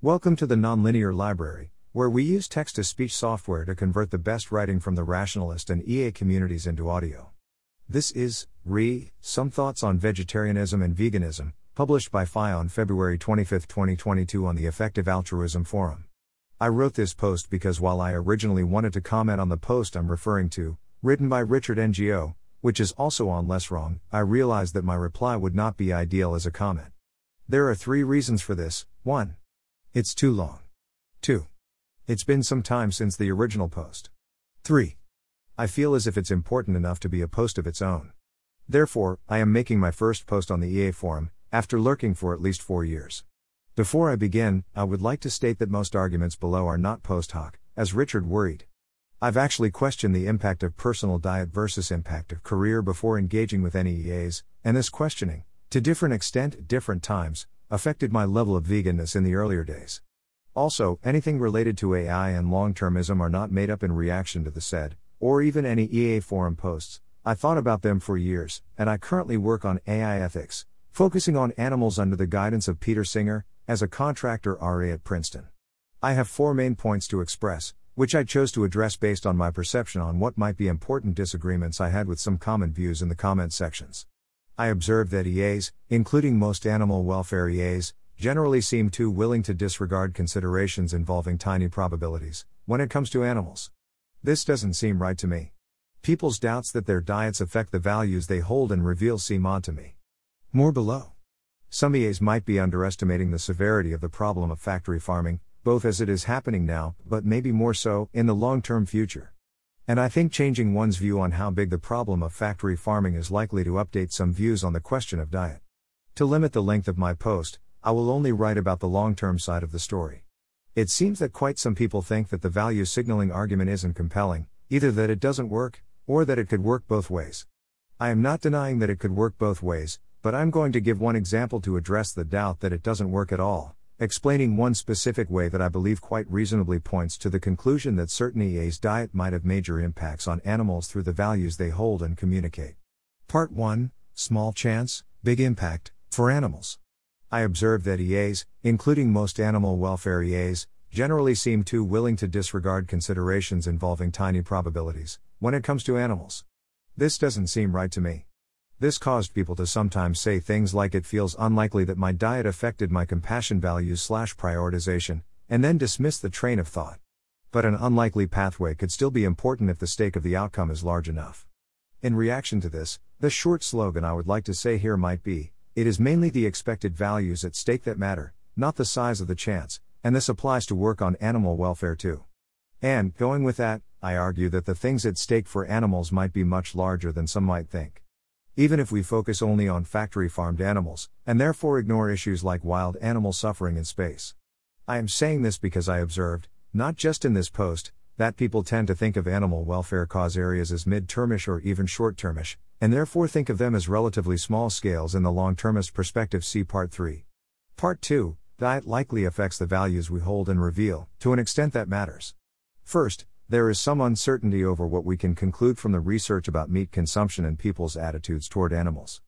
Welcome to the Nonlinear Library, where we use text to speech software to convert the best writing from the rationalist and EA communities into audio. This is Re Some Thoughts on Vegetarianism and Veganism, published by Fai on February 25, 2022, on the Effective Altruism Forum. I wrote this post because while I originally wanted to comment on the post I'm referring to, written by Richard Ngo, which is also on Less Wrong, I realized that my reply would not be ideal as a comment. There are three reasons for this 1. It's too long. 2. It's been some time since the original post. 3. I feel as if it's important enough to be a post of its own. Therefore, I am making my first post on the EA forum, after lurking for at least four years. Before I begin, I would like to state that most arguments below are not post hoc, as Richard worried. I've actually questioned the impact of personal diet versus impact of career before engaging with any EAs, and this questioning, to different extent at different times, affected my level of veganness in the earlier days. Also, anything related to AI and long termism are not made up in reaction to the said, or even any EA forum posts. I thought about them for years, and I currently work on AI ethics, focusing on animals under the guidance of Peter Singer, as a contractor RA at Princeton. I have four main points to express, which I chose to address based on my perception on what might be important disagreements I had with some common views in the comment sections. I observed that EAs, including most animal welfare EAs, generally seem too willing to disregard considerations involving tiny probabilities when it comes to animals. This doesn't seem right to me. People's doubts that their diets affect the values they hold and reveal seem odd to me. More below. Some EAs might be underestimating the severity of the problem of factory farming, both as it is happening now, but maybe more so in the long term future. And I think changing one's view on how big the problem of factory farming is likely to update some views on the question of diet. To limit the length of my post, I will only write about the long term side of the story. It seems that quite some people think that the value signaling argument isn't compelling, either that it doesn't work, or that it could work both ways. I am not denying that it could work both ways, but I'm going to give one example to address the doubt that it doesn't work at all explaining one specific way that I believe quite reasonably points to the conclusion that certain EA's diet might have major impacts on animals through the values they hold and communicate. Part 1 Small Chance, Big Impact, for Animals. I observe that EAs, including most animal welfare EAs, generally seem too willing to disregard considerations involving tiny probabilities when it comes to animals. This doesn't seem right to me. This caused people to sometimes say things like it feels unlikely that my diet affected my compassion values slash prioritization, and then dismiss the train of thought. But an unlikely pathway could still be important if the stake of the outcome is large enough. In reaction to this, the short slogan I would like to say here might be it is mainly the expected values at stake that matter, not the size of the chance, and this applies to work on animal welfare too. And, going with that, I argue that the things at stake for animals might be much larger than some might think even if we focus only on factory farmed animals, and therefore ignore issues like wild animal suffering in space. I am saying this because I observed, not just in this post, that people tend to think of animal welfare cause areas as mid termish or even short termish, and therefore think of them as relatively small scales in the long termist perspective. See Part 3. Part 2 Diet likely affects the values we hold and reveal, to an extent that matters. First, there is some uncertainty over what we can conclude from the research about meat consumption and people's attitudes toward animals.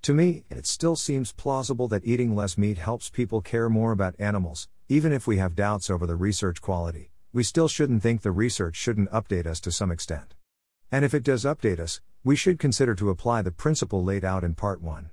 To me, it still seems plausible that eating less meat helps people care more about animals, even if we have doubts over the research quality. We still shouldn't think the research shouldn't update us to some extent. And if it does update us, we should consider to apply the principle laid out in Part 1.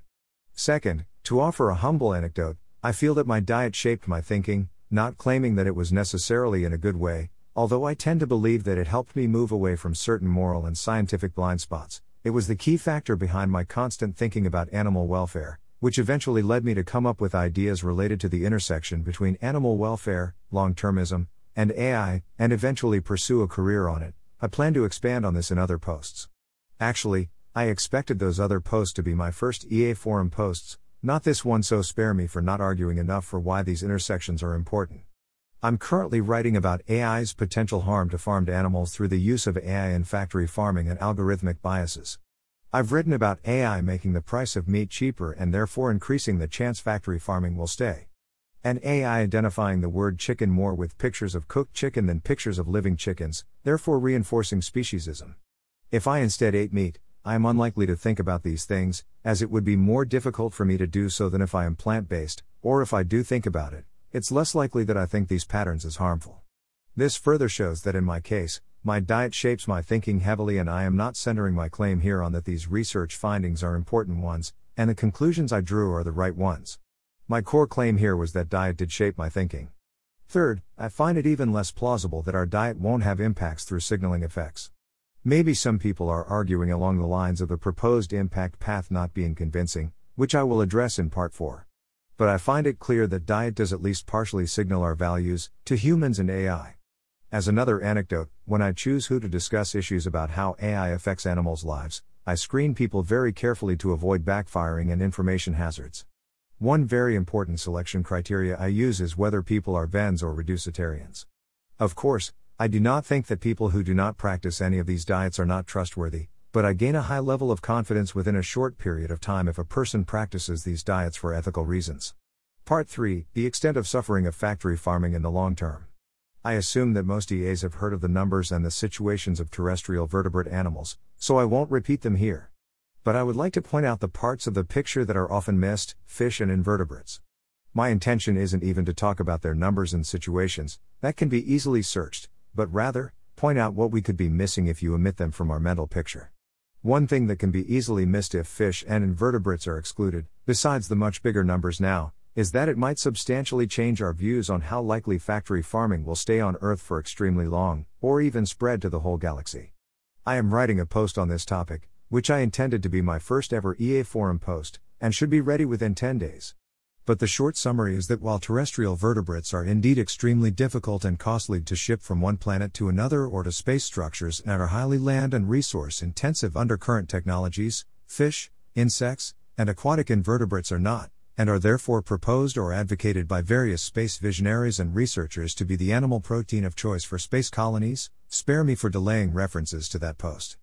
Second, to offer a humble anecdote, I feel that my diet shaped my thinking, not claiming that it was necessarily in a good way, Although I tend to believe that it helped me move away from certain moral and scientific blind spots, it was the key factor behind my constant thinking about animal welfare, which eventually led me to come up with ideas related to the intersection between animal welfare, long termism, and AI, and eventually pursue a career on it. I plan to expand on this in other posts. Actually, I expected those other posts to be my first EA forum posts, not this one, so spare me for not arguing enough for why these intersections are important. I'm currently writing about AI's potential harm to farmed animals through the use of AI in factory farming and algorithmic biases. I've written about AI making the price of meat cheaper and therefore increasing the chance factory farming will stay. And AI identifying the word chicken more with pictures of cooked chicken than pictures of living chickens, therefore reinforcing speciesism. If I instead ate meat, I am unlikely to think about these things, as it would be more difficult for me to do so than if I am plant based, or if I do think about it, it's less likely that I think these patterns as harmful. This further shows that in my case, my diet shapes my thinking heavily, and I am not centering my claim here on that these research findings are important ones, and the conclusions I drew are the right ones. My core claim here was that diet did shape my thinking. Third, I find it even less plausible that our diet won't have impacts through signaling effects. Maybe some people are arguing along the lines of the proposed impact path not being convincing, which I will address in part 4. But I find it clear that diet does at least partially signal our values, to humans and AI. As another anecdote, when I choose who to discuss issues about how AI affects animals' lives, I screen people very carefully to avoid backfiring and information hazards. One very important selection criteria I use is whether people are vegans or reducitarians. Of course, I do not think that people who do not practice any of these diets are not trustworthy, but I gain a high level of confidence within a short period of time if a person practices these diets for ethical reasons. Part 3 The extent of suffering of factory farming in the long term. I assume that most EAs have heard of the numbers and the situations of terrestrial vertebrate animals, so I won't repeat them here. But I would like to point out the parts of the picture that are often missed fish and invertebrates. My intention isn't even to talk about their numbers and situations, that can be easily searched, but rather, point out what we could be missing if you omit them from our mental picture. One thing that can be easily missed if fish and invertebrates are excluded, besides the much bigger numbers now, is that it might substantially change our views on how likely factory farming will stay on Earth for extremely long, or even spread to the whole galaxy. I am writing a post on this topic, which I intended to be my first ever EA Forum post, and should be ready within 10 days. But the short summary is that while terrestrial vertebrates are indeed extremely difficult and costly to ship from one planet to another or to space structures and are highly land and resource intensive undercurrent technologies, fish, insects, and aquatic invertebrates are not, and are therefore proposed or advocated by various space visionaries and researchers to be the animal protein of choice for space colonies, spare me for delaying references to that post.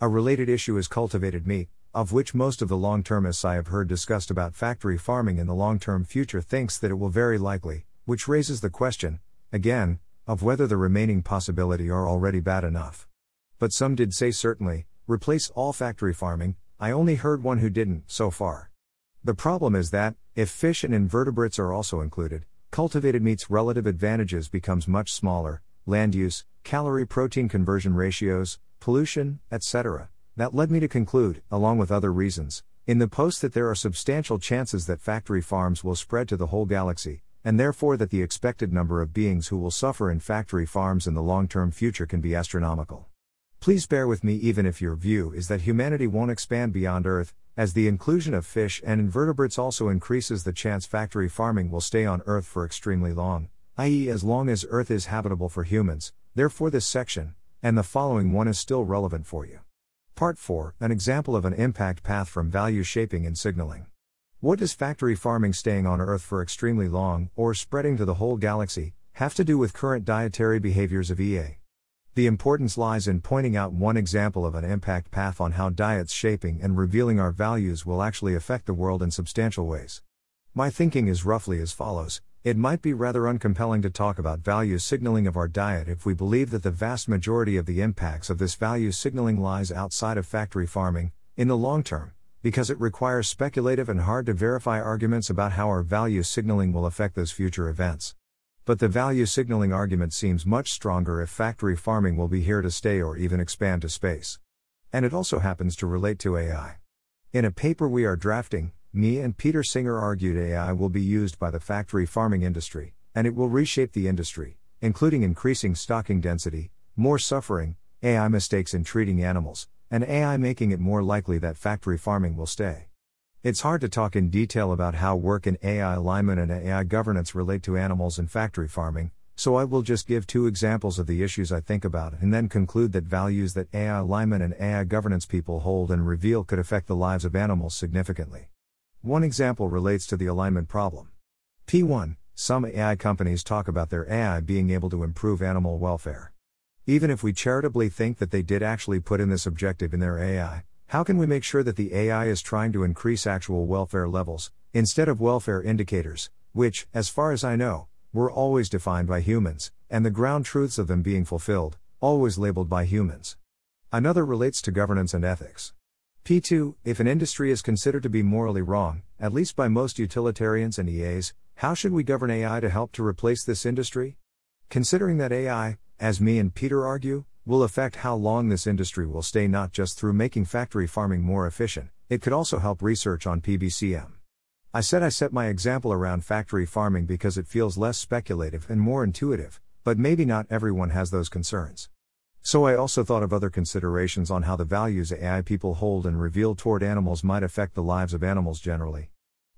A related issue is cultivated meat, of which most of the long termists I have heard discussed about factory farming in the long term future thinks that it will very likely, which raises the question, again, of whether the remaining possibility are already bad enough. But some did say certainly, replace all factory farming, I only heard one who didn't, so far. The problem is that, if fish and invertebrates are also included, cultivated meat's relative advantages becomes much smaller, land use, calorie protein conversion ratios, pollution, etc. That led me to conclude, along with other reasons, in the post that there are substantial chances that factory farms will spread to the whole galaxy, and therefore that the expected number of beings who will suffer in factory farms in the long term future can be astronomical. Please bear with me even if your view is that humanity won't expand beyond Earth, as the inclusion of fish and invertebrates also increases the chance factory farming will stay on Earth for extremely long, i.e., as long as Earth is habitable for humans, therefore, this section, and the following one is still relevant for you. Part 4 An example of an impact path from value shaping and signaling. What does factory farming staying on Earth for extremely long, or spreading to the whole galaxy, have to do with current dietary behaviors of EA? The importance lies in pointing out one example of an impact path on how diets shaping and revealing our values will actually affect the world in substantial ways. My thinking is roughly as follows it might be rather uncompelling to talk about value signaling of our diet if we believe that the vast majority of the impacts of this value signaling lies outside of factory farming, in the long term, because it requires speculative and hard to verify arguments about how our value signaling will affect those future events. But the value signaling argument seems much stronger if factory farming will be here to stay or even expand to space. And it also happens to relate to AI. In a paper we are drafting, me and Peter Singer argued AI will be used by the factory farming industry, and it will reshape the industry, including increasing stocking density, more suffering, AI mistakes in treating animals, and AI making it more likely that factory farming will stay. It's hard to talk in detail about how work in AI alignment and AI governance relate to animals and factory farming, so I will just give two examples of the issues I think about and then conclude that values that AI alignment and AI governance people hold and reveal could affect the lives of animals significantly. One example relates to the alignment problem. P1 Some AI companies talk about their AI being able to improve animal welfare. Even if we charitably think that they did actually put in this objective in their AI, how can we make sure that the AI is trying to increase actual welfare levels, instead of welfare indicators, which, as far as I know, were always defined by humans, and the ground truths of them being fulfilled, always labeled by humans? Another relates to governance and ethics. P2 If an industry is considered to be morally wrong, at least by most utilitarians and EAs, how should we govern AI to help to replace this industry? Considering that AI, as me and Peter argue, will affect how long this industry will stay not just through making factory farming more efficient, it could also help research on PBCM. I said I set my example around factory farming because it feels less speculative and more intuitive, but maybe not everyone has those concerns. So I also thought of other considerations on how the values AI people hold and reveal toward animals might affect the lives of animals generally.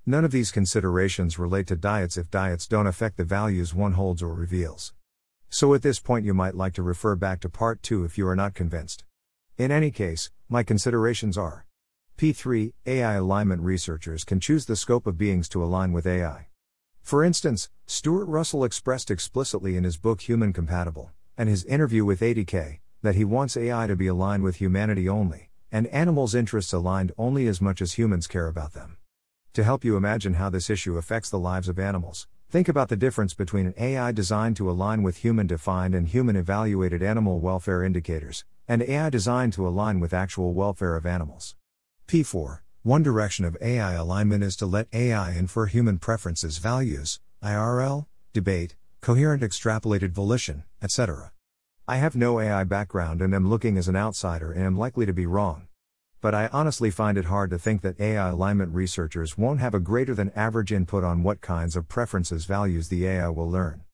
None of these considerations relate to diets if diets don't affect the values one holds or reveals. So at this point, you might like to refer back to part 2 if you are not convinced. In any case, my considerations are P3 AI alignment researchers can choose the scope of beings to align with AI. For instance, Stuart Russell expressed explicitly in his book Human Compatible, and his interview with 80K, that he wants AI to be aligned with humanity only, and animals' interests aligned only as much as humans care about them. To help you imagine how this issue affects the lives of animals, Think about the difference between an AI designed to align with human defined and human evaluated animal welfare indicators, and AI designed to align with actual welfare of animals. P4 One direction of AI alignment is to let AI infer human preferences, values, IRL, debate, coherent extrapolated volition, etc. I have no AI background and am looking as an outsider and am likely to be wrong but I honestly find it hard to think that AI alignment researchers won't have a greater than average input on what kinds of preferences values the AI will learn.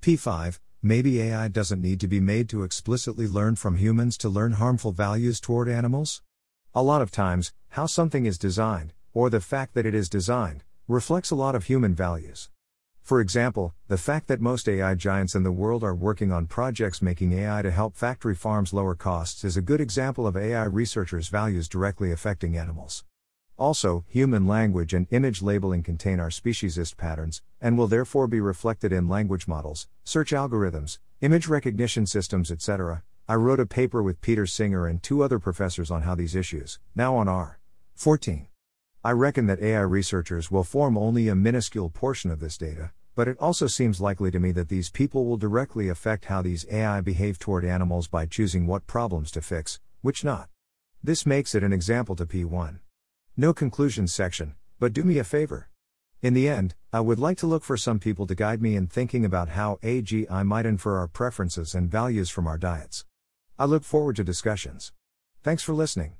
P5 Maybe AI doesn't need to be made to explicitly learn from humans to learn harmful values toward animals? A lot of times, how something is designed, or the fact that it is designed, reflects a lot of human values. For example, the fact that most AI giants in the world are working on projects making AI to help factory farms lower costs is a good example of AI researchers' values directly affecting animals. Also, human language and image labeling contain our speciesist patterns, and will therefore be reflected in language models, search algorithms, image recognition systems, etc. I wrote a paper with Peter Singer and two other professors on how these issues, now on R. 14. I reckon that AI researchers will form only a minuscule portion of this data, but it also seems likely to me that these people will directly affect how these AI behave toward animals by choosing what problems to fix, which not. This makes it an example to P1. No conclusions section, but do me a favor. In the end, I would like to look for some people to guide me in thinking about how AGI might infer our preferences and values from our diets. I look forward to discussions. Thanks for listening.